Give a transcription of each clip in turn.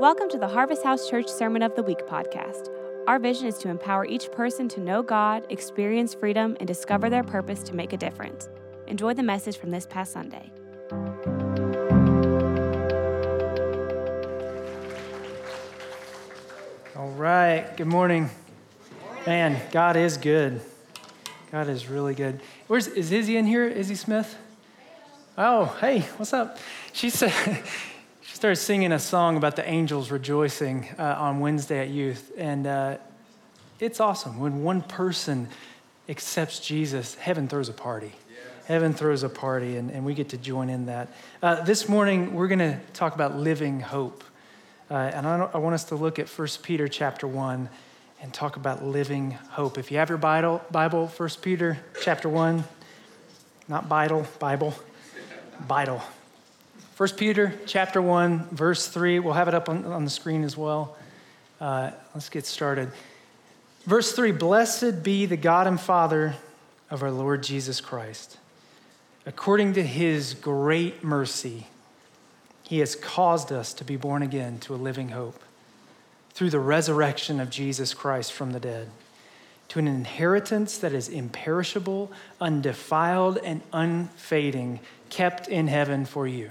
Welcome to the Harvest House Church Sermon of the Week podcast. Our vision is to empower each person to know God, experience freedom, and discover their purpose to make a difference. Enjoy the message from this past Sunday. All right. Good morning. Man, God is good. God is really good. Where's is Izzy in here? Izzy Smith? Oh, hey, what's up? She said started singing a song about the angels rejoicing uh, on Wednesday at youth, and uh, it's awesome when one person accepts Jesus. Heaven throws a party. Heaven throws a party, and, and we get to join in that. Uh, this morning, we're going to talk about living hope. Uh, and I, I, want us to look at 1 Peter chapter 1 and talk about living hope. If you have your Bible, Bible 1 Peter chapter 1, not Bible, Bible, Bible. 1 Peter chapter 1, verse 3. We'll have it up on, on the screen as well. Uh, let's get started. Verse 3 Blessed be the God and Father of our Lord Jesus Christ. According to his great mercy, he has caused us to be born again to a living hope through the resurrection of Jesus Christ from the dead, to an inheritance that is imperishable, undefiled, and unfading, kept in heaven for you,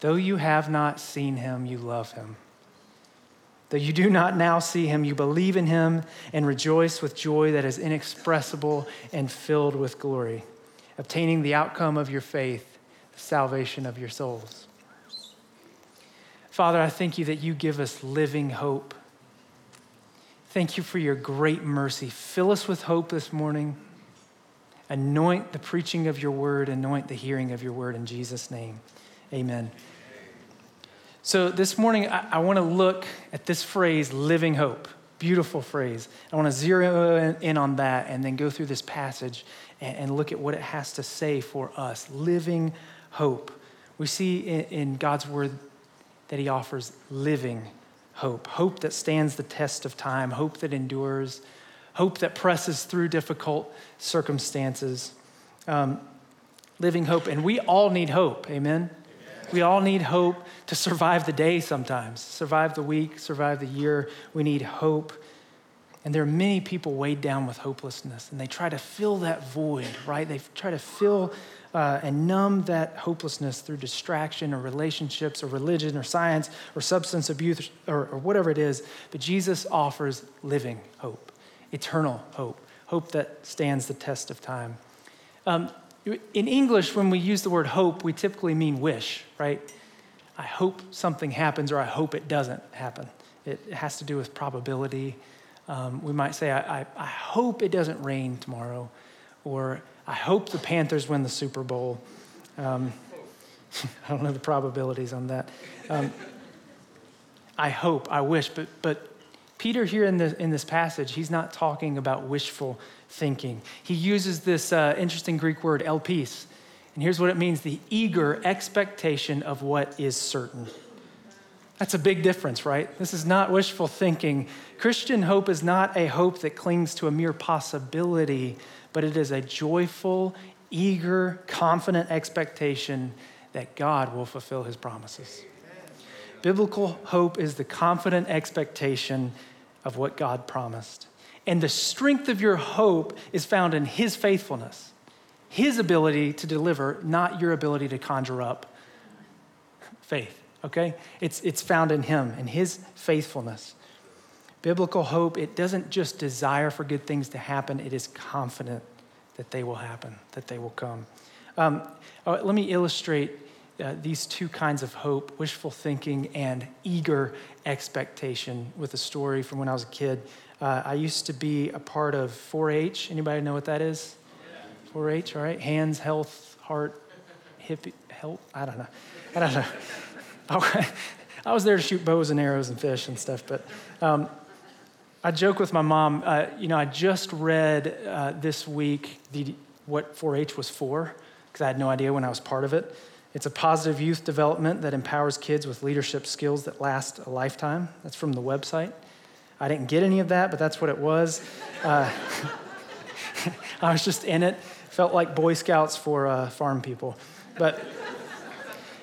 Though you have not seen him, you love him. Though you do not now see him, you believe in him and rejoice with joy that is inexpressible and filled with glory, obtaining the outcome of your faith, the salvation of your souls. Father, I thank you that you give us living hope. Thank you for your great mercy. Fill us with hope this morning. Anoint the preaching of your word, anoint the hearing of your word in Jesus' name. Amen. So, this morning, I, I want to look at this phrase, living hope. Beautiful phrase. I want to zero in on that and then go through this passage and, and look at what it has to say for us. Living hope. We see in, in God's word that he offers living hope hope that stands the test of time, hope that endures, hope that presses through difficult circumstances. Um, living hope. And we all need hope. Amen? We all need hope to survive the day sometimes, survive the week, survive the year. We need hope. And there are many people weighed down with hopelessness, and they try to fill that void, right? They try to fill uh, and numb that hopelessness through distraction or relationships or religion or science or substance abuse or, or whatever it is. But Jesus offers living hope, eternal hope, hope that stands the test of time. Um, in English, when we use the word hope, we typically mean wish, right? I hope something happens or I hope it doesn't happen. It has to do with probability. Um, we might say, I, I, I hope it doesn't rain tomorrow, or I hope the Panthers win the Super Bowl. Um, I don't know the probabilities on that. Um, I hope, I wish, but, but Peter here in, the, in this passage, he's not talking about wishful thinking. He uses this uh, interesting Greek word, elpis, and here's what it means the eager expectation of what is certain. That's a big difference, right? This is not wishful thinking. Christian hope is not a hope that clings to a mere possibility, but it is a joyful, eager, confident expectation that God will fulfill his promises. Biblical hope is the confident expectation of what God promised. And the strength of your hope is found in his faithfulness, his ability to deliver, not your ability to conjure up faith, okay? It's, it's found in him and his faithfulness. Biblical hope, it doesn't just desire for good things to happen, it is confident that they will happen, that they will come. Um, let me illustrate uh, these two kinds of hope wishful thinking and eager expectation with a story from when I was a kid. Uh, I used to be a part of 4 H. Anybody know what that is? 4 H, all right? Hands, health, heart, hip, health. I don't know. I don't know. I was there to shoot bows and arrows and fish and stuff, but um, I joke with my mom. Uh, you know, I just read uh, this week the, what 4 H was for, because I had no idea when I was part of it. It's a positive youth development that empowers kids with leadership skills that last a lifetime. That's from the website. I didn't get any of that, but that's what it was. Uh, I was just in it. Felt like Boy Scouts for uh, farm people. But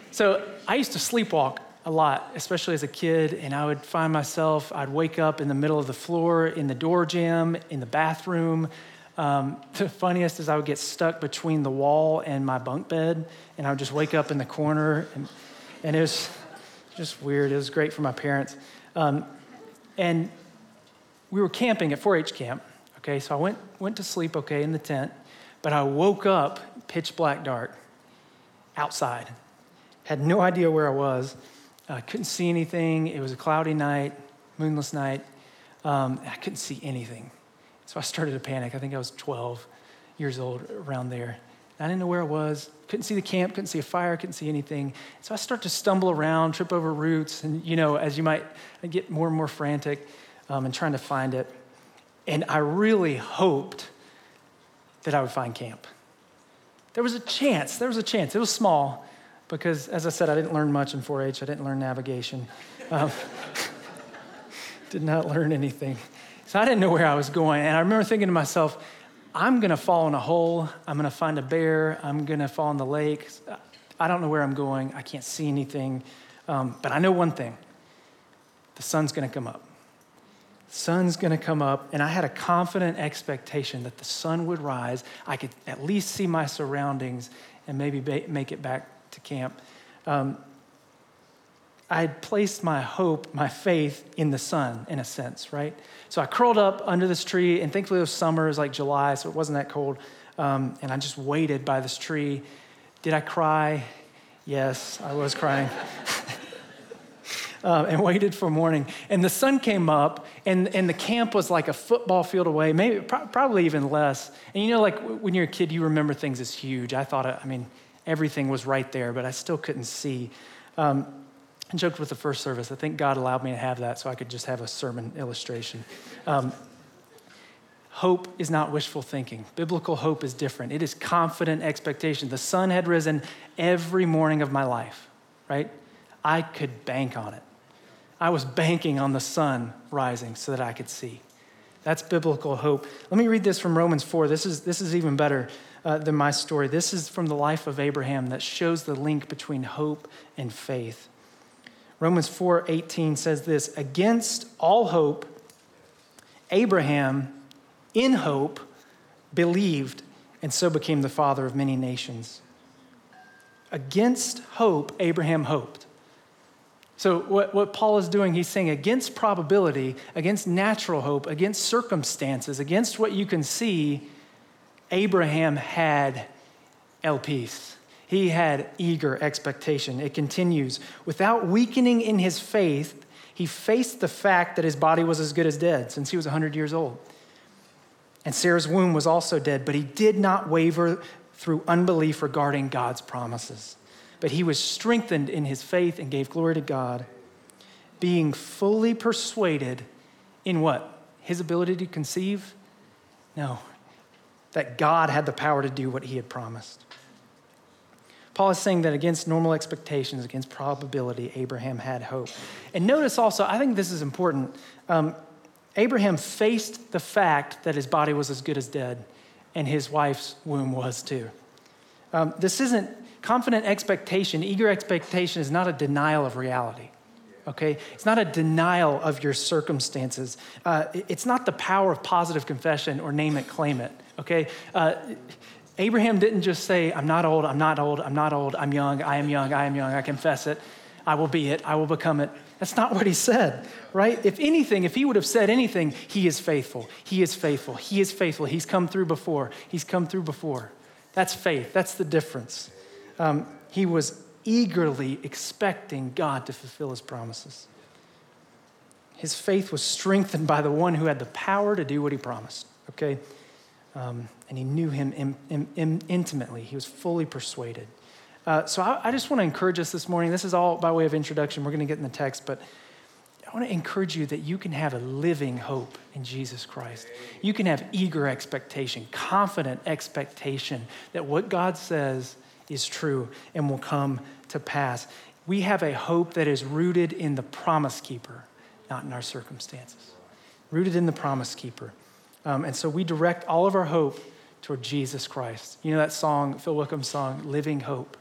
so I used to sleepwalk a lot, especially as a kid, and I would find myself, I'd wake up in the middle of the floor, in the door jamb, in the bathroom. Um, the funniest is I would get stuck between the wall and my bunk bed, and I would just wake up in the corner, and, and it was just weird. It was great for my parents. Um, and we were camping at 4 H camp, okay, so I went, went to sleep, okay, in the tent, but I woke up pitch black dark outside. Had no idea where I was. I couldn't see anything. It was a cloudy night, moonless night. Um, I couldn't see anything. So I started to panic. I think I was 12 years old around there. I didn't know where I was. Couldn't see the camp, couldn't see a fire, couldn't see anything. So I start to stumble around, trip over roots, and you know, as you might I get more and more frantic um, and trying to find it. And I really hoped that I would find camp. There was a chance, there was a chance. It was small because, as I said, I didn't learn much in 4 H, I didn't learn navigation. Um, did not learn anything. So I didn't know where I was going. And I remember thinking to myself, I'm going to fall in a hole. I'm going to find a bear. I'm going to fall in the lake. I don't know where I'm going. I can't see anything. Um, but I know one thing the sun's going to come up The sun's going to come up and i had a confident expectation that the sun would rise i could at least see my surroundings and maybe ba- make it back to camp um, i had placed my hope my faith in the sun in a sense right so i curled up under this tree and thankfully it was summer it was like july so it wasn't that cold um, and i just waited by this tree did i cry yes i was crying uh, and waited for morning. And the sun came up, and, and the camp was like a football field away, maybe pro- probably even less. And you know, like when you're a kid, you remember things as huge. I thought, I mean, everything was right there, but I still couldn't see. Um, I joked with the first service. I think God allowed me to have that so I could just have a sermon illustration. Um, hope is not wishful thinking. Biblical hope is different. It is confident expectation. The sun had risen every morning of my life, right? I could bank on it. I was banking on the sun rising so that I could see. That's biblical hope. Let me read this from Romans 4. This is, this is even better uh, than my story. This is from the life of Abraham that shows the link between hope and faith. Romans 4:18 says this, against all hope Abraham in hope believed and so became the father of many nations. Against hope Abraham hoped. So, what, what Paul is doing, he's saying against probability, against natural hope, against circumstances, against what you can see, Abraham had elpis. He had eager expectation. It continues. Without weakening in his faith, he faced the fact that his body was as good as dead since he was 100 years old. And Sarah's womb was also dead, but he did not waver through unbelief regarding God's promises but he was strengthened in his faith and gave glory to God, being fully persuaded in what? His ability to conceive? No, that God had the power to do what he had promised. Paul is saying that against normal expectations, against probability, Abraham had hope. And notice also, I think this is important. Um, Abraham faced the fact that his body was as good as dead, and his wife's womb was too. Um, this isn't confident expectation, eager expectation is not a denial of reality. Okay? It's not a denial of your circumstances. Uh, it's not the power of positive confession or name it, claim it. Okay? Uh, Abraham didn't just say, I'm not old, I'm not old, I'm not old, I'm young, I am young, I am young, I confess it, I will be it, I will become it. That's not what he said, right? If anything, if he would have said anything, he is faithful, he is faithful, he is faithful, he's come through before, he's come through before. That's faith, that's the difference um, he was eagerly expecting God to fulfill his promises. His faith was strengthened by the one who had the power to do what he promised, okay? Um, and he knew him in, in, in, intimately. He was fully persuaded. Uh, so I, I just want to encourage us this morning. This is all by way of introduction. We're going to get in the text, but I want to encourage you that you can have a living hope in Jesus Christ. You can have eager expectation, confident expectation that what God says is true and will come to pass. We have a hope that is rooted in the promise keeper, not in our circumstances. Rooted in the promise keeper. Um, and so we direct all of our hope toward Jesus Christ. You know that song, Phil Wickham's song, Living Hope?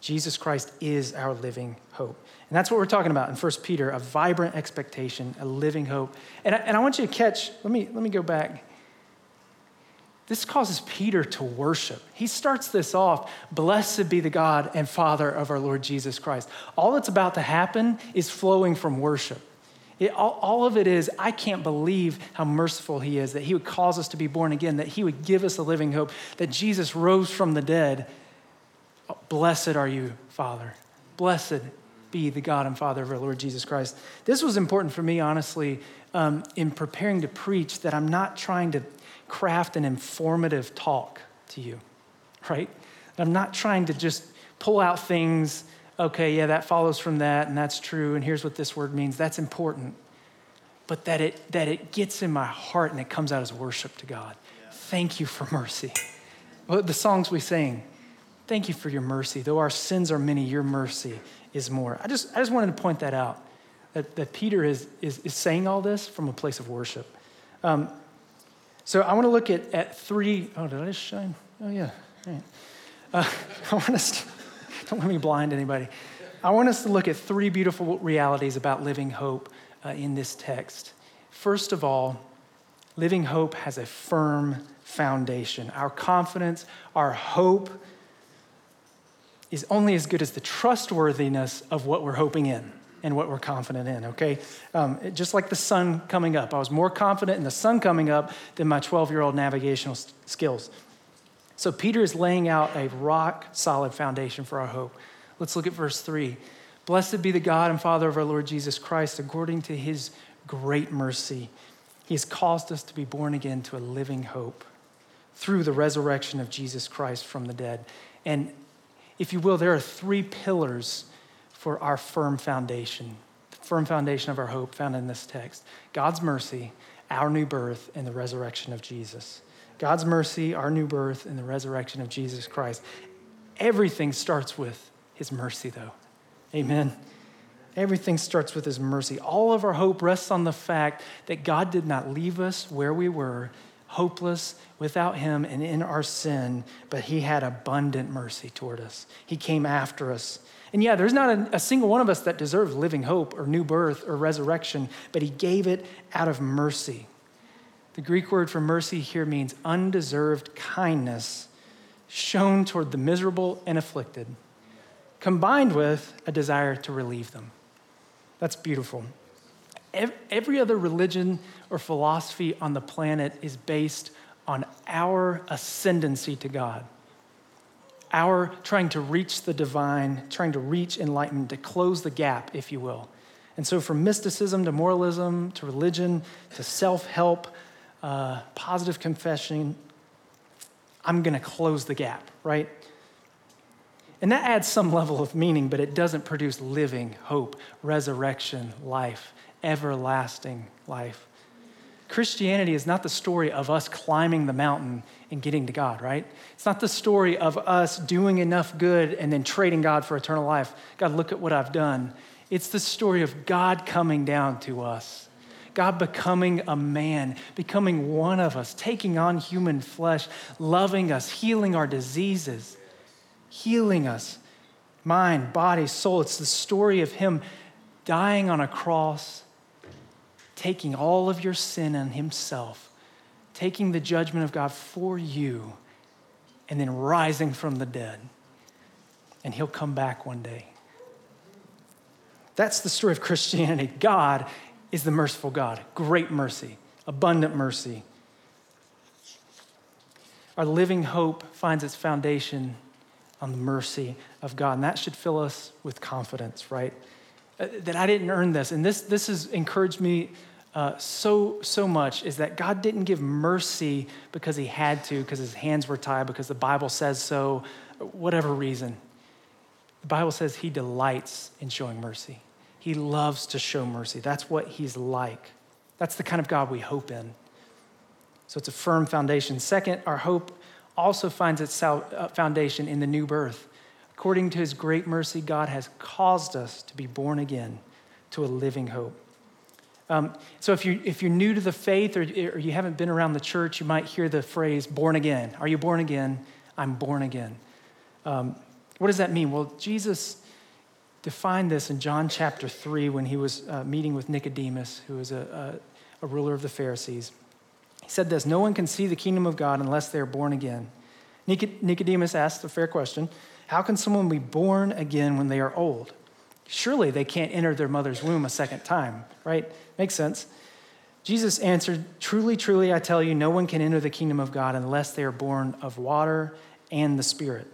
Jesus Christ is our living hope. And that's what we're talking about in 1 Peter a vibrant expectation, a living hope. And I, and I want you to catch, let me, let me go back. This causes Peter to worship. He starts this off Blessed be the God and Father of our Lord Jesus Christ. All that's about to happen is flowing from worship. It, all, all, of it is, I can't believe how merciful He is, that He would cause us to be born again, that He would give us a living hope, that Jesus rose from the dead. Blessed are you, Father. Blessed be the God and Father of our Lord Jesus Christ. This was important for me, honestly, um, in preparing to preach, that I'm not trying to craft an informative talk to you, right? I'm not trying to just pull out things, okay, yeah, that follows from that, and that's true, and here's what this word means. That's important. But that it, that it gets in my heart and it comes out as worship to God. Yeah. Thank you for mercy. Well, the songs we sing, thank you for your mercy. Though our sins are many, your mercy is more. I just, I just wanted to point that out, that, that Peter is, is, is saying all this from a place of worship. Um, so I want to look at, at three, oh, did I just shine? Oh, yeah. Uh, I want to, don't let me blind anybody. I want us to look at three beautiful realities about living hope uh, in this text. First of all, living hope has a firm foundation. Our confidence, our hope, is only as good as the trustworthiness of what we're hoping in and what we're confident in, okay? Um, just like the sun coming up. I was more confident in the sun coming up than my 12 year old navigational skills. So Peter is laying out a rock solid foundation for our hope. Let's look at verse 3. Blessed be the God and Father of our Lord Jesus Christ, according to his great mercy. He has caused us to be born again to a living hope through the resurrection of Jesus Christ from the dead. And if you will, there are three pillars for our firm foundation, the firm foundation of our hope found in this text God's mercy, our new birth, and the resurrection of Jesus. God's mercy, our new birth, and the resurrection of Jesus Christ. Everything starts with his mercy, though. Amen. Everything starts with his mercy. All of our hope rests on the fact that God did not leave us where we were, hopeless without him and in our sin, but he had abundant mercy toward us. He came after us. And yeah, there's not a, a, single one of us that deserves living hope or new birth or resurrection, but he gave it out of mercy. The Greek word for mercy here means undeserved kindness shown toward the miserable and afflicted, combined with a desire to relieve them. That's beautiful. Every other religion or philosophy on the planet is based on our ascendancy to God, our trying to reach the divine, trying to reach enlightenment, to close the gap, if you will. And so, from mysticism to moralism to religion to self help, uh, positive confession, I'm going to close the gap, right? And that adds some level of meaning, but it doesn't produce living hope, resurrection, life, everlasting life. Christianity is not the story of us climbing the mountain and getting to God, right? It's not the story of us doing enough good and then trading God for eternal life. God, look at what I've done. It's the story of God coming down to us, God becoming a man, becoming one of us, taking on human flesh, loving us, healing our diseases, healing us, mind, body, soul. It's the story of Him dying on a cross taking all of your sin on himself, taking the judgment of God for you, and then rising from the dead. And he'll come back one day. That's the story of Christianity. God is the merciful God, great mercy, abundant mercy. Our living hope finds its foundation on the mercy of God, and that should fill us with confidence, right? Uh, that I didn't earn this. And this, this has encouraged me uh, so, so much is that God didn't give mercy because he had to, because his hands were tied, because the Bible says so, whatever reason. the Bible says he delights in showing mercy. He loves to show mercy. That's what he's like. That's the kind of God we hope in. So it's a firm foundation. Second, our hope also finds its uh, foundation in the new birth. According to his great mercy, God has caused us to be born again to a living hope. Um, so if, you, if you're new to the faith or, or you haven't been around the church, you might hear the phrase born again. Are you born again? I'm born again. Um, what does that mean? Well, Jesus defined this in John chapter 3 when he was uh, meeting with Nicodemus, who was a, a, a ruler of the Pharisees. He said this No one can see the kingdom of God unless they are born again. Nicodemus asked a fair question How can someone be born again when they are old? Surely they can't enter their mother's womb a second time, right? Makes sense. Jesus answered, Truly, truly, I tell you, no one can enter the kingdom of God unless they are born of water and the Spirit.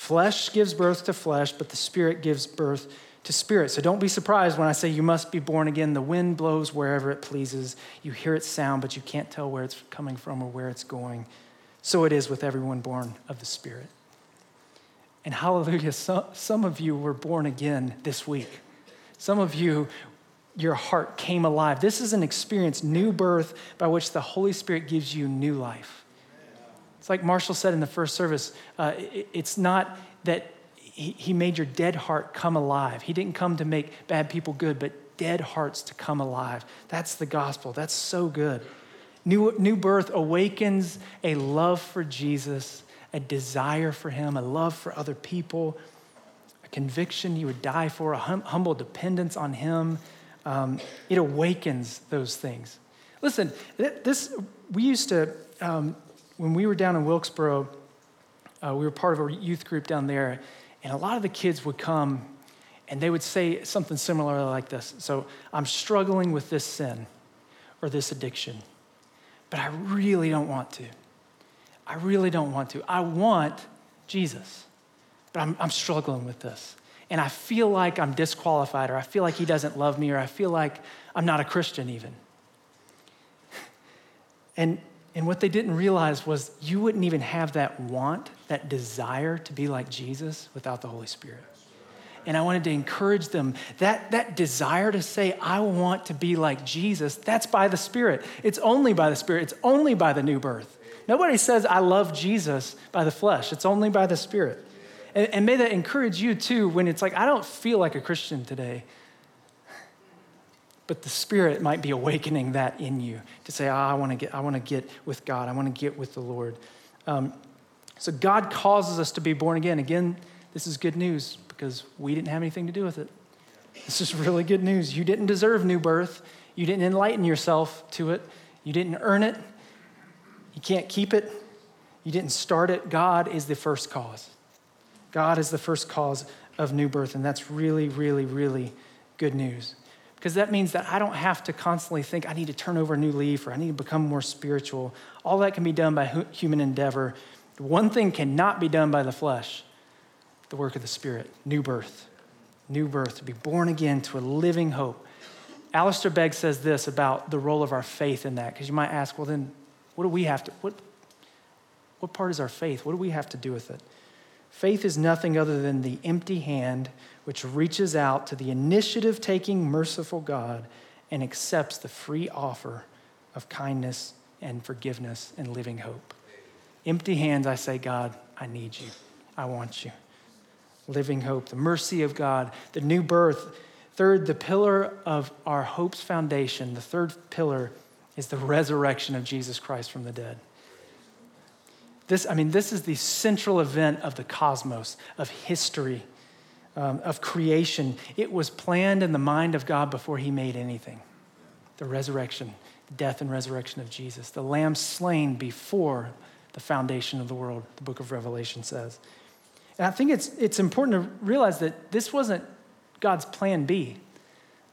Flesh gives birth to flesh, but the Spirit gives birth to spirit. So don't be surprised when I say you must be born again. The wind blows wherever it pleases. You hear its sound, but you can't tell where it's coming from or where it's going. So it is with everyone born of the Spirit. And hallelujah, some, some of you were born again this week. Some of you, your heart came alive. This is an experience, new birth, by which the Holy Spirit gives you new life. It's like Marshall said in the first service uh, it, it's not that he, he made your dead heart come alive. He didn't come to make bad people good, but dead hearts to come alive. That's the gospel. That's so good. New, new birth awakens a love for Jesus, a desire for him, a love for other people, a conviction you would die for, a hum, humble dependence on him. Um, it awakens those things. Listen, this we used to um, when we were down in Wilkesboro, uh, we were part of a youth group down there, and a lot of the kids would come and they would say something similar like this So, I'm struggling with this sin or this addiction, but I really don't want to. I really don't want to. I want Jesus, but I'm, I'm struggling with this. And I feel like I'm disqualified, or I feel like he doesn't love me, or I feel like I'm not a Christian even. And and what they didn't realize was you wouldn't even have that want, that desire to be like Jesus without the Holy Spirit. And I wanted to encourage them that, that desire to say, I want to be like Jesus, that's by the Spirit. It's only by the Spirit, it's only by the new birth. Nobody says, I love Jesus by the flesh, it's only by the Spirit. And, and may that encourage you too when it's like, I don't feel like a Christian today but the Spirit might be awakening that in you to say, oh, I want to get, I want to get with God. I want to get with the Lord. Um, so God causes us to be born again. Again, this is good news because we didn't have anything to do with it. This is really good news. You didn't deserve new birth. You didn't enlighten yourself to it. You didn't earn it. You can't keep it. You didn't start it. God is the first cause. God is the first cause of new birth, and that's really, really, really good news because that means that I don't have to constantly think I need to turn over a new leaf or I need to become more spiritual. All that can be done by human endeavor. One thing cannot be done by the flesh the work of the Spirit, new birth. New birth, to be born again to a living hope. Alistair Begg says this about the role of our faith in that, because you might ask, well, then what do we have to, what, what part is our faith? What do we have to do with it? Faith is nothing other than the empty hand which reaches out to the initiative taking, merciful God and accepts the free offer of kindness and forgiveness and living hope. Empty hands, I say, God, I need you. I want you. Living hope, the mercy of God, the new birth. Third, the pillar of our hope's foundation, the third pillar is the resurrection of Jesus Christ from the dead. This, I mean, this is the central event of the cosmos, of history, um, of creation. It was planned in the mind of God before he made anything. The resurrection, death and resurrection of Jesus, the lamb slain before the foundation of the world, the book of Revelation says. And I think it's, it's important to realize that this wasn't God's plan B.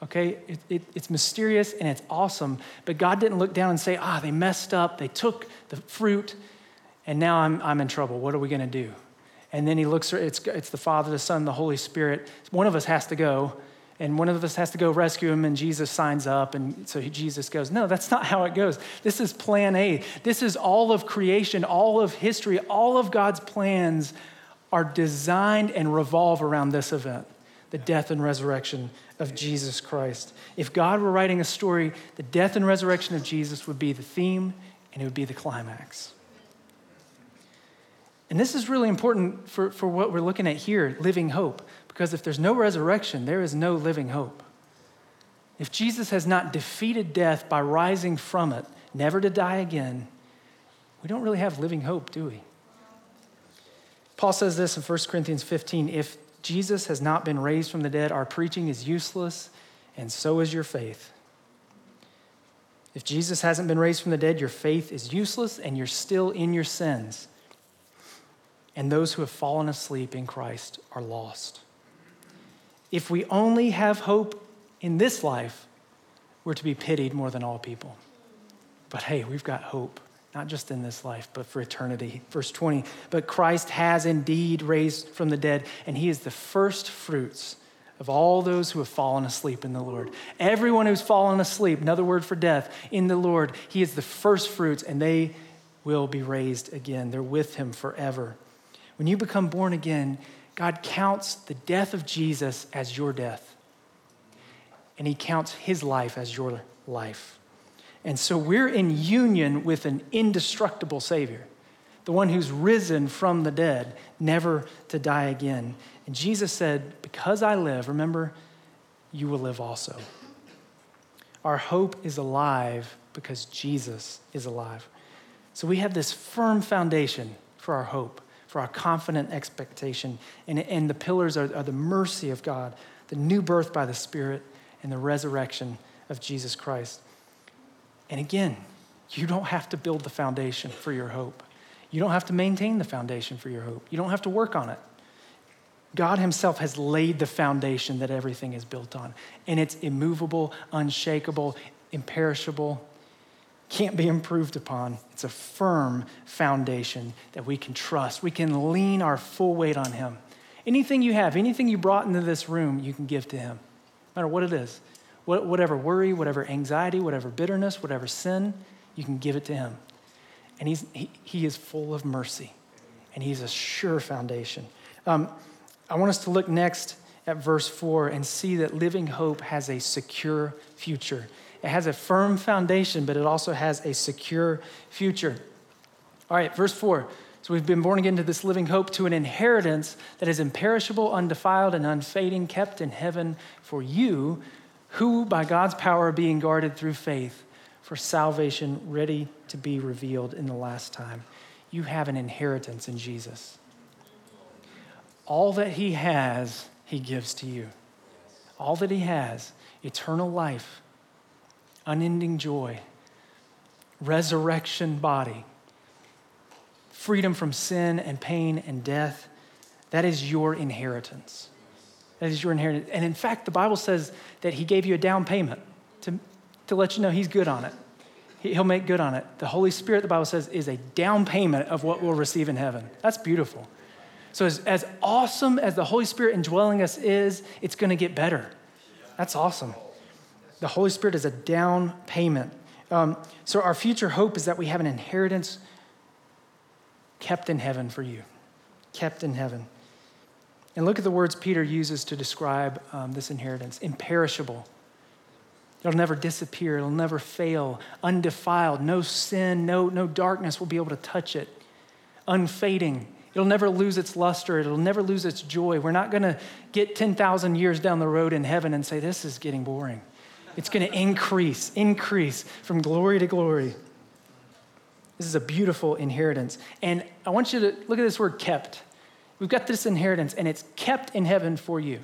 Okay, it, it, it's mysterious and it's awesome, but God didn't look down and say, ah, they messed up, they took the fruit, and now I'm, I'm in trouble. What are we going to do? And then he looks, it's, it's the Father, the Son, the Holy Spirit. One of us has to go, and one of us has to go rescue him, and Jesus signs up. And so he, Jesus goes, No, that's not how it goes. This is plan A. This is all of creation, all of history, all of God's plans are designed and revolve around this event the death and resurrection of Jesus Christ. If God were writing a story, the death and resurrection of Jesus would be the theme and it would be the climax. And this is really important for, for what we're looking at here living hope. Because if there's no resurrection, there is no living hope. If Jesus has not defeated death by rising from it, never to die again, we don't really have living hope, do we? Paul says this in 1 Corinthians 15 if Jesus has not been raised from the dead, our preaching is useless, and so is your faith. If Jesus hasn't been raised from the dead, your faith is useless, and you're still in your sins. And those who have fallen asleep in Christ are lost. If we only have hope in this life, we're to be pitied more than all people. But hey, we've got hope not just in this life, but for eternity. Verse 20, but Christ has indeed raised from the dead, and he is the first fruits of all those who have fallen asleep in the Lord. Everyone who's fallen asleep, another word for death, in the Lord, he is the first fruits, and they will be raised again. They're with him forever. When you become born again, God counts the death of Jesus as your death, and he counts his life as your life. And so we're in union with an indestructible Savior, the one who's risen from the dead, never to die again. And Jesus said, Because I live, remember, you will live also. Our hope is alive because Jesus is alive. So we have this firm foundation for our hope, for our confident expectation. And, and the pillars are, are the mercy of God, the new birth by the Spirit, and the resurrection of Jesus Christ. And again, you don't have to build the foundation for your hope. You don't have to maintain the foundation for your hope. You don't have to work on it. God Himself has laid the foundation that everything is built on. And it's immovable, unshakable, imperishable, can't be improved upon. It's a firm foundation that we can trust. We can lean our full weight on Him. Anything you have, anything you brought into this room, you can give to Him, no matter what it is whatever worry, whatever anxiety, whatever bitterness, whatever sin, you can give it to Him. And he's, he, he is full of mercy, and He's a sure foundation. Um, I want us to look next at verse 4 and see that living hope has a secure future. It has a firm foundation, but it also has a secure future. All right, verse 4. So we've been born again to this living hope, to an inheritance that is imperishable, undefiled, and unfading, kept in heaven for you who by God's power are being guarded through faith for salvation ready to be revealed in the last time. You have an inheritance in Jesus. All that He has, He gives to you. All that He has eternal life, unending joy, resurrection body, freedom from sin and pain and death. That is your inheritance. That is your inheritance. And in fact, the Bible says that He gave you a down payment to, to let you know He's good on it. He'll make good on it. The Holy Spirit, the Bible says, is a down payment of what we'll receive in heaven. That's beautiful. So, as, as awesome as the Holy Spirit indwelling us is, it's going to get better. That's awesome. The Holy Spirit is a down payment. Um, so, our future hope is that we have an inheritance kept in heaven for you, kept in heaven. And look at the words Peter uses to describe um, this inheritance imperishable. It'll never disappear, it'll never fail, undefiled, no sin, no, no darkness will be able to touch it, unfading. It'll never lose its luster, it'll never lose its joy. We're not gonna get 10,000 years down the road in heaven and say, This is getting boring. It's gonna increase, increase from glory to glory. This is a beautiful inheritance. And I want you to look at this word kept. We've got this inheritance, and it's kept in heaven for you.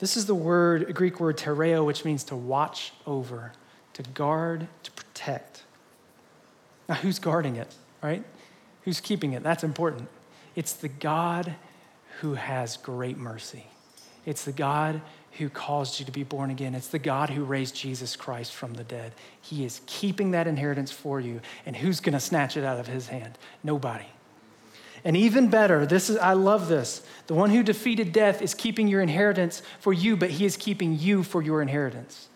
This is the word, Greek word tereo, which means to watch over, to guard, to protect. Now, who's guarding it, right? Who's keeping it? That's important. It's the God who has great mercy. It's the God who caused you to be born again. It's the God who raised Jesus Christ from the dead. He is keeping that inheritance for you. And who's going to snatch it out of his hand? Nobody. And even better, this is I love this. The one who defeated death is keeping your inheritance for you, but he is keeping you for your inheritance.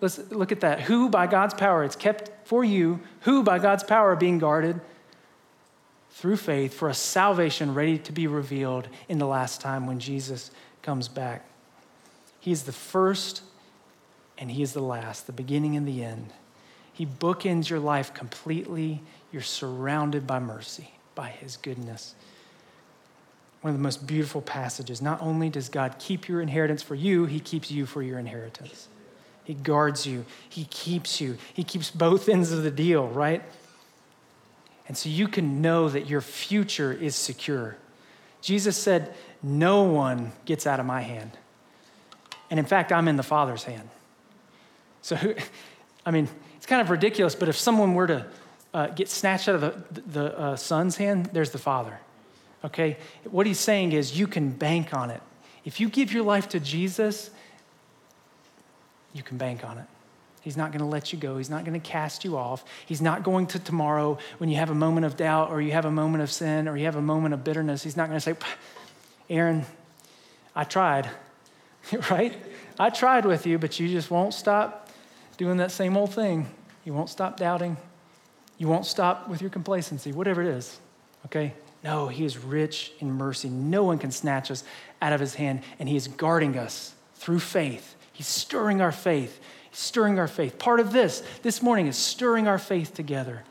Let's look at that. Who by God's power it's kept for you, who by God's power are being guarded through faith for a salvation ready to be revealed in the last time when Jesus comes back. He is the first and He is the last, the beginning and the end. He bookends your life completely. You're surrounded by mercy, by His goodness. One of the most beautiful passages. Not only does God keep your inheritance for you, He keeps you for your inheritance. He guards you, He keeps you, He keeps both ends of the deal, right? And so you can know that your future is secure. Jesus said, No one gets out of my hand. And in fact, I'm in the Father's hand. So, I mean, it's kind of ridiculous, but if someone were to uh, get snatched out of the, the uh, son's hand, there's the father. Okay? What he's saying is you can bank on it. If you give your life to Jesus, you can bank on it. He's not going to let you go. He's not going to cast you off. He's not going to tomorrow when you have a moment of doubt or you have a moment of sin or you have a moment of bitterness. He's not going to say, Aaron, I tried, right? I tried with you, but you just won't stop doing that same old thing. You won't stop doubting. You won't stop with your complacency, whatever it is, okay? No, He is rich in mercy. No one can snatch us out of His hand, and He is guarding us through faith. He's stirring our faith He's stirring our faith. Part of this, this morning, is stirring our faith together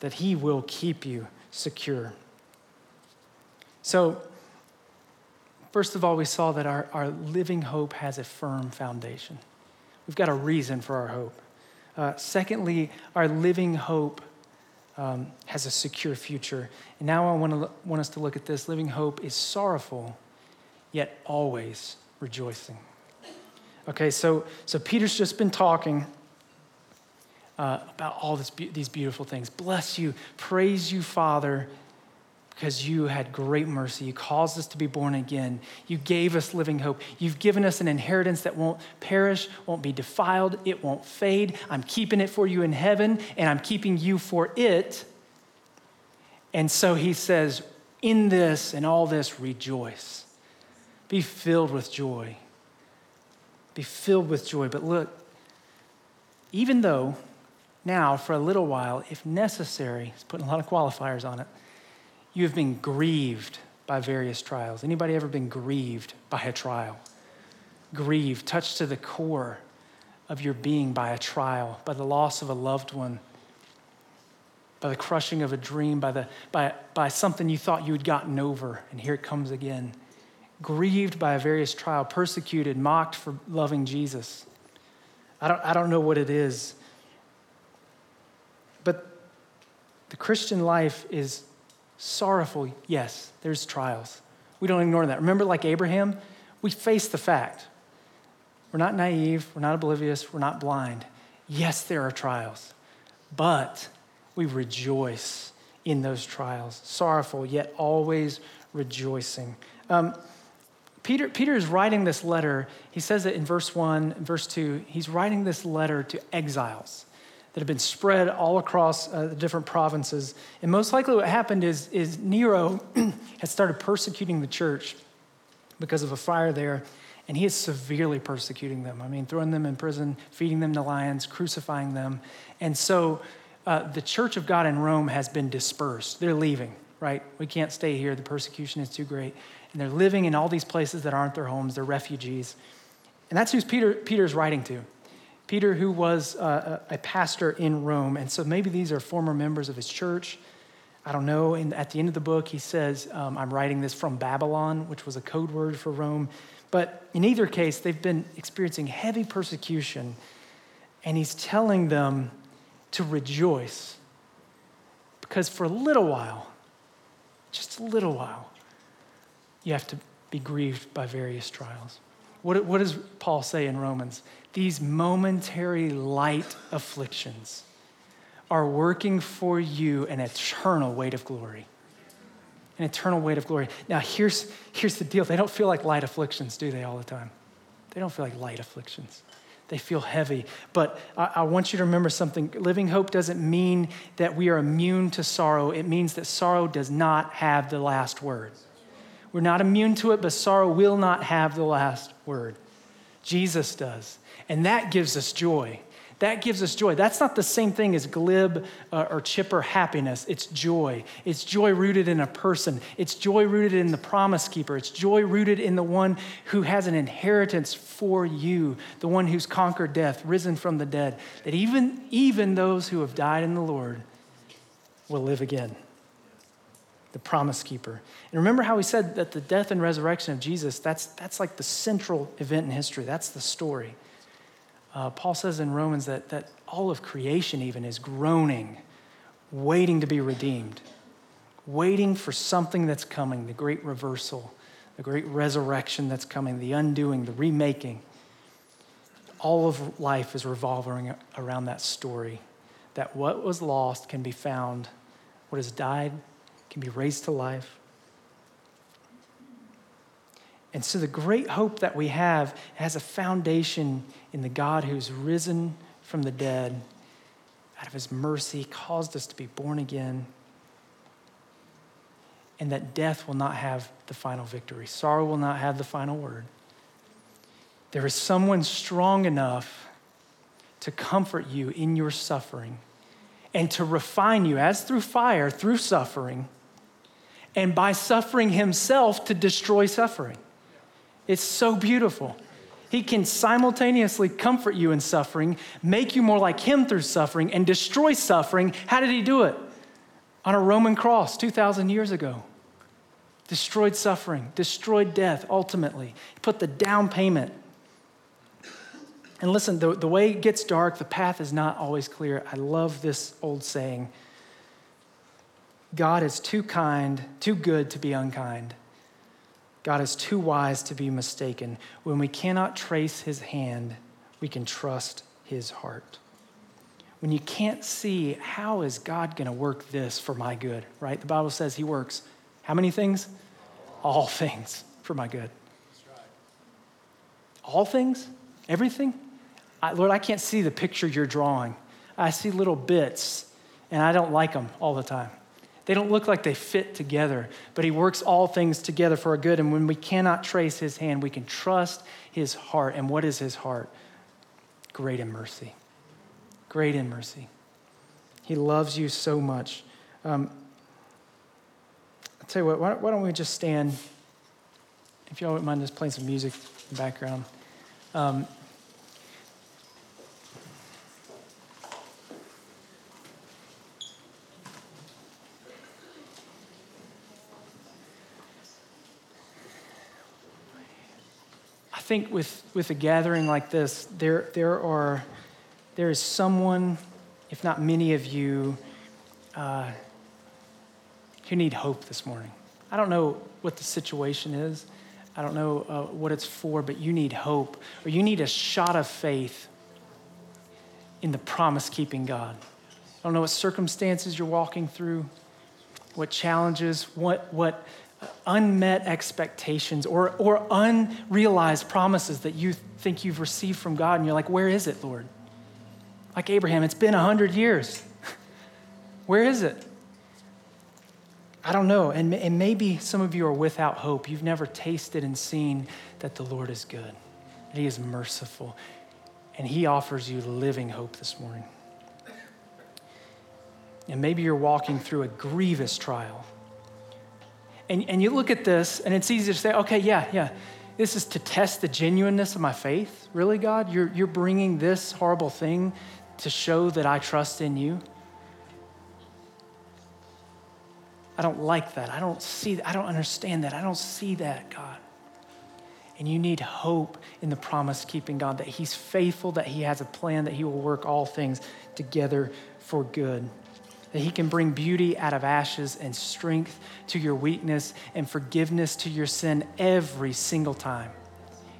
that He will keep you secure. So, first of all, we saw that our, our living hope has a firm foundation. We've got a reason for our hope. Uh, secondly, our living hope um, has a secure future. And now I want, to, want us to look at this. Living hope is sorrowful, yet always rejoicing. Okay, so, so Peter's just been talking uh, about all this, these beautiful things. Bless you, praise you, Father, because you had great mercy. You caused us to be born again. You gave us living hope. You've given us an inheritance that won't perish, won't be defiled, it won't fade. I'm keeping it for you in heaven, and I'm keeping you for it. And so he says, In this and all this, rejoice. Be filled with joy be filled with joy. But look, even though now, for a little while, if necessary, it's putting a lot of qualifiers on it, you have been grieved by various trials. Anybody ever been grieved by a trial? Grieved, touched to the core of your being by a trial, by the loss of a loved one, by the crushing of a dream, by, the, by, by something you thought you had gotten over, and here it comes again grieved by a various trial, persecuted, mocked for loving Jesus. I don't, I don't know what it is. But the Christian life is sorrowful. Yes, there's trials. We don't ignore that. Remember, like Abraham, we face the fact. We're not naive, we're not oblivious, we're not blind. Yes, there are trials, but we rejoice in those trials. Sorrowful, yet always rejoicing. Um, Peter, Peter is writing this letter. He says it in verse 1, verse 2. He's writing this letter to exiles that have been spread all across uh, the different provinces. And most likely, what happened is, is Nero had started persecuting the church because of a fire there, and he is severely persecuting them. I mean, throwing them in prison, feeding them to lions, crucifying them. And so uh, the church of God in Rome has been dispersed. They're leaving, right? We can't stay here. The persecution is too great and they're living in all these places that aren't their homes. They're refugees. And that's who Peter, Peter's writing to. Peter, who was uh, a pastor in Rome. And so maybe these are former members of his church. I don't know. And at the end of the book, he says, um, I'm writing this from Babylon, which was a code word for Rome. But in either case, they've been experiencing heavy persecution. And he's telling them to rejoice. Because for a little while, just a little while, you have to be grieved by various trials. What, what does Paul say in Romans? These momentary light afflictions are working for you an eternal weight of glory. An eternal weight of glory. Now, here's, here's the deal they don't feel like light afflictions, do they, all the time? They don't feel like light afflictions. They feel heavy. But I, I want you to remember something. Living hope doesn't mean that we are immune to sorrow, it means that sorrow does not have the last word. We're not immune to it, but sorrow will not have the last word. Jesus does. And that gives us joy. That gives us joy. That's not the same thing as glib uh, or chipper happiness. It's joy. It's joy rooted in a person. It's joy rooted in the promise keeper. It's joy rooted in the one who has an inheritance for you, the one who's conquered death, risen from the dead. That even, even those who have died in the Lord will live again. The promise keeper. And remember how we said that the death and resurrection of Jesus, that's, that's like the central event in history. That's the story. Uh, Paul says in Romans that, that all of creation, even, is groaning, waiting to be redeemed, waiting for something that's coming the great reversal, the great resurrection that's coming, the undoing, the remaking. All of life is revolving around that story that what was lost can be found, what has died can be raised to life. And so the great hope that we have has a foundation in the God who's risen from the dead, out of his mercy, caused us to be born again, and that death will not have the final victory. Sorrow will not have the final word. There is someone strong enough to comfort you in your suffering and to refine you as through fire, through suffering, and by suffering himself to destroy suffering. It's so beautiful. He can simultaneously comfort you in suffering, make you more like Him through suffering, and destroy suffering. How did He do it? On a Roman cross 2,000 years ago. Destroyed suffering, destroyed death ultimately. Put the down payment. And listen, the, the way it gets dark, the path is not always clear. I love this old saying God is too kind, too good to be unkind. God is too wise to be mistaken. When we cannot trace his hand, we can trust his heart. When you can't see how is God going to work this for my good, right? The Bible says he works how many things? All things for my good. All things? Everything? I, Lord, I can't see the picture you're drawing. I see little bits, and I don't like them all the time. They don't look like they fit together, but He works all things together for our good. And when we cannot trace His hand, we can trust His heart. And what is His heart? Great in mercy. Great in mercy. He loves you so much. Um, I'll tell you what, why, why don't we just stand? If y'all wouldn't mind just playing some music in the background. Um, think with, with a gathering like this, there, there, are, there is someone, if not many of you, uh, who need hope this morning. I don't know what the situation is. I don't know uh, what it's for, but you need hope, or you need a shot of faith in the promise keeping God. I don't know what circumstances you're walking through, what challenges, what, what unmet expectations or, or unrealized promises that you think you've received from God, and you're like, Where is it, Lord? Like Abraham, it's been 100 years. Where is it? I don't know. And, and maybe some of you are without hope. You've never tasted and seen that the Lord is good, that He is merciful, and He offers you living hope this morning. And maybe you're walking through a grievous trial and, and you look at this, and it's easy to say, okay, yeah, yeah, this is to test the genuineness of my faith. Really, God? You're, you're bringing this horrible thing to show that I trust in you? I don't like that. I don't see that. I don't understand that. I don't see that, God. And you need hope in the promise keeping God that He's faithful, that He has a plan, that He will work all things together for good that He can bring beauty out of ashes and strength to your weakness and forgiveness to your sin every single time.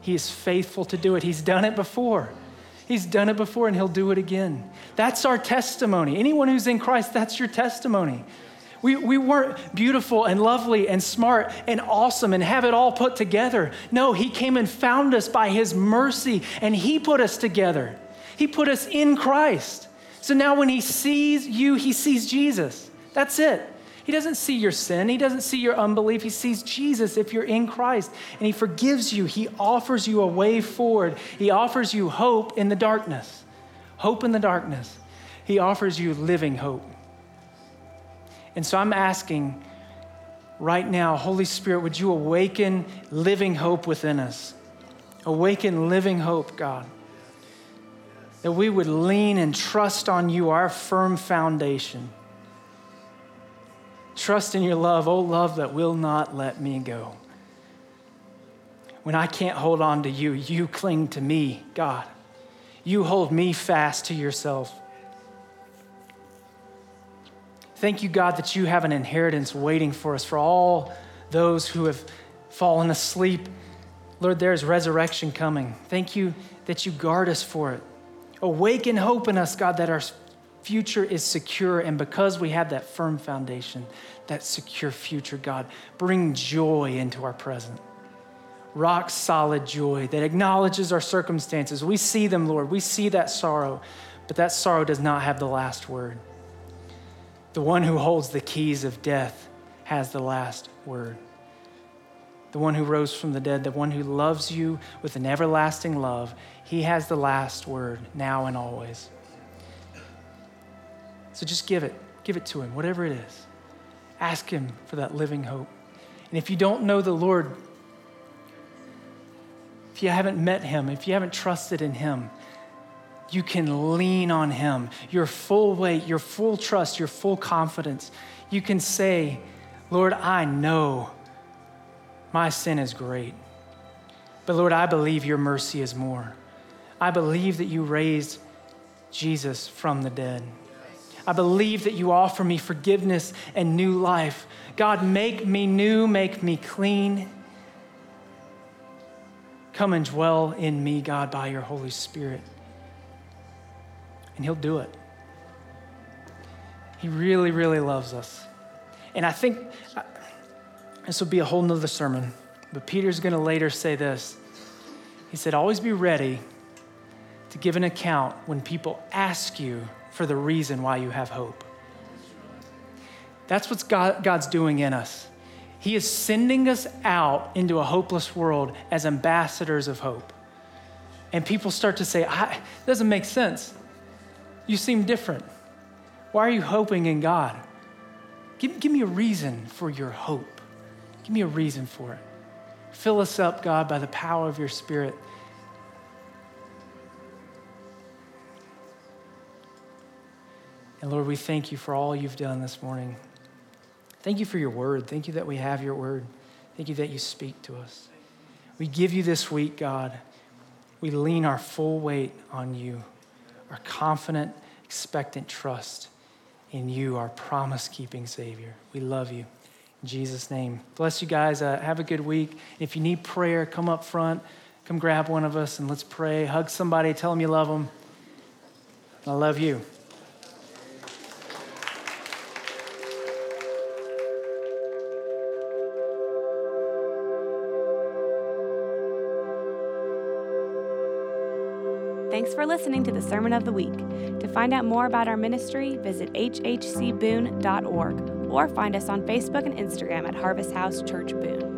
He is faithful to do it. He's done it before. He's done it before and He'll do it again. That's our testimony. Anyone who's in Christ, that's your testimony. We, we weren't beautiful and lovely and smart and awesome and have it all put together. No, He came and found us by His mercy and He put us together. He put us in Christ. So now when he sees you, he sees Jesus. That's it. He doesn't see your sin. He doesn't see your unbelief. He sees Jesus if you're in Christ. And He forgives you. He offers you a way forward. He offers you hope in the darkness. hope in the darkness. He offers you living hope. And so I'm asking right now, Holy Spirit, would you awaken living hope within us? Awaken living hope, God. That we would lean and trust on you, our firm foundation. Trust in your love, oh love that will not let me go. When I can't hold on to you, you cling to me, God. You hold me fast to yourself. Thank you, God, that you have an inheritance waiting for us, for all those who have fallen asleep. Lord, there is resurrection coming. Thank you that you guard us for it. Awaken hope in us, God, that our future is secure. And because we have that firm foundation, that secure future, God, bring joy into our present. Rock solid joy that acknowledges our circumstances. We see them, Lord. We see that sorrow, but that sorrow does not have the last word. The one who holds the keys of death has the last word. The one who rose from the dead, the one who loves you with an everlasting love, he has the last word now and always. So just give it. Give it to him, whatever it is. Ask him for that living hope. And if you don't know the Lord, if you haven't met him, if you haven't trusted in him, you can lean on Him. Your full weight, your full trust, your full confidence. You can say, Lord, I know my sin is great. But Lord, I believe your mercy is more. I believe that you raised Jesus from the dead. I believe that you offer me forgiveness and new life. God, make me new, make me clean. Come and dwell in me, God, by your Holy Spirit and He'll do it. He really, really loves us. And I think this will be a whole nother sermon, but Peter's going to later say this. He said, Always be ready to give an account when people ask you for the reason why you have hope. That's what God, God's doing in us. He is sending us out into a hopeless world as ambassadors of hope. And people start to say, it doesn't make sense. You seem different. Why are you hoping in God? Give, give me a reason for your hope. Give me a reason for it. Fill us up, God, by the power of your Spirit. And Lord, we thank you for all you've done this morning. Thank you for your word. Thank you that we have your word. Thank you that you speak to us. We give you this week, God. We lean our full weight on you our confident, expectant trust in you, our promise keeping Savior. We love you. Jesus' name. Bless you guys. Uh, have a good week. If you need prayer, come up front. Come grab one of us and let's pray. Hug somebody, tell them you love them. I love you. Thanks for listening to the Sermon of the Week. To find out more about our ministry, visit hhcboone.org or find us on Facebook and Instagram at Harvest House Church Boone.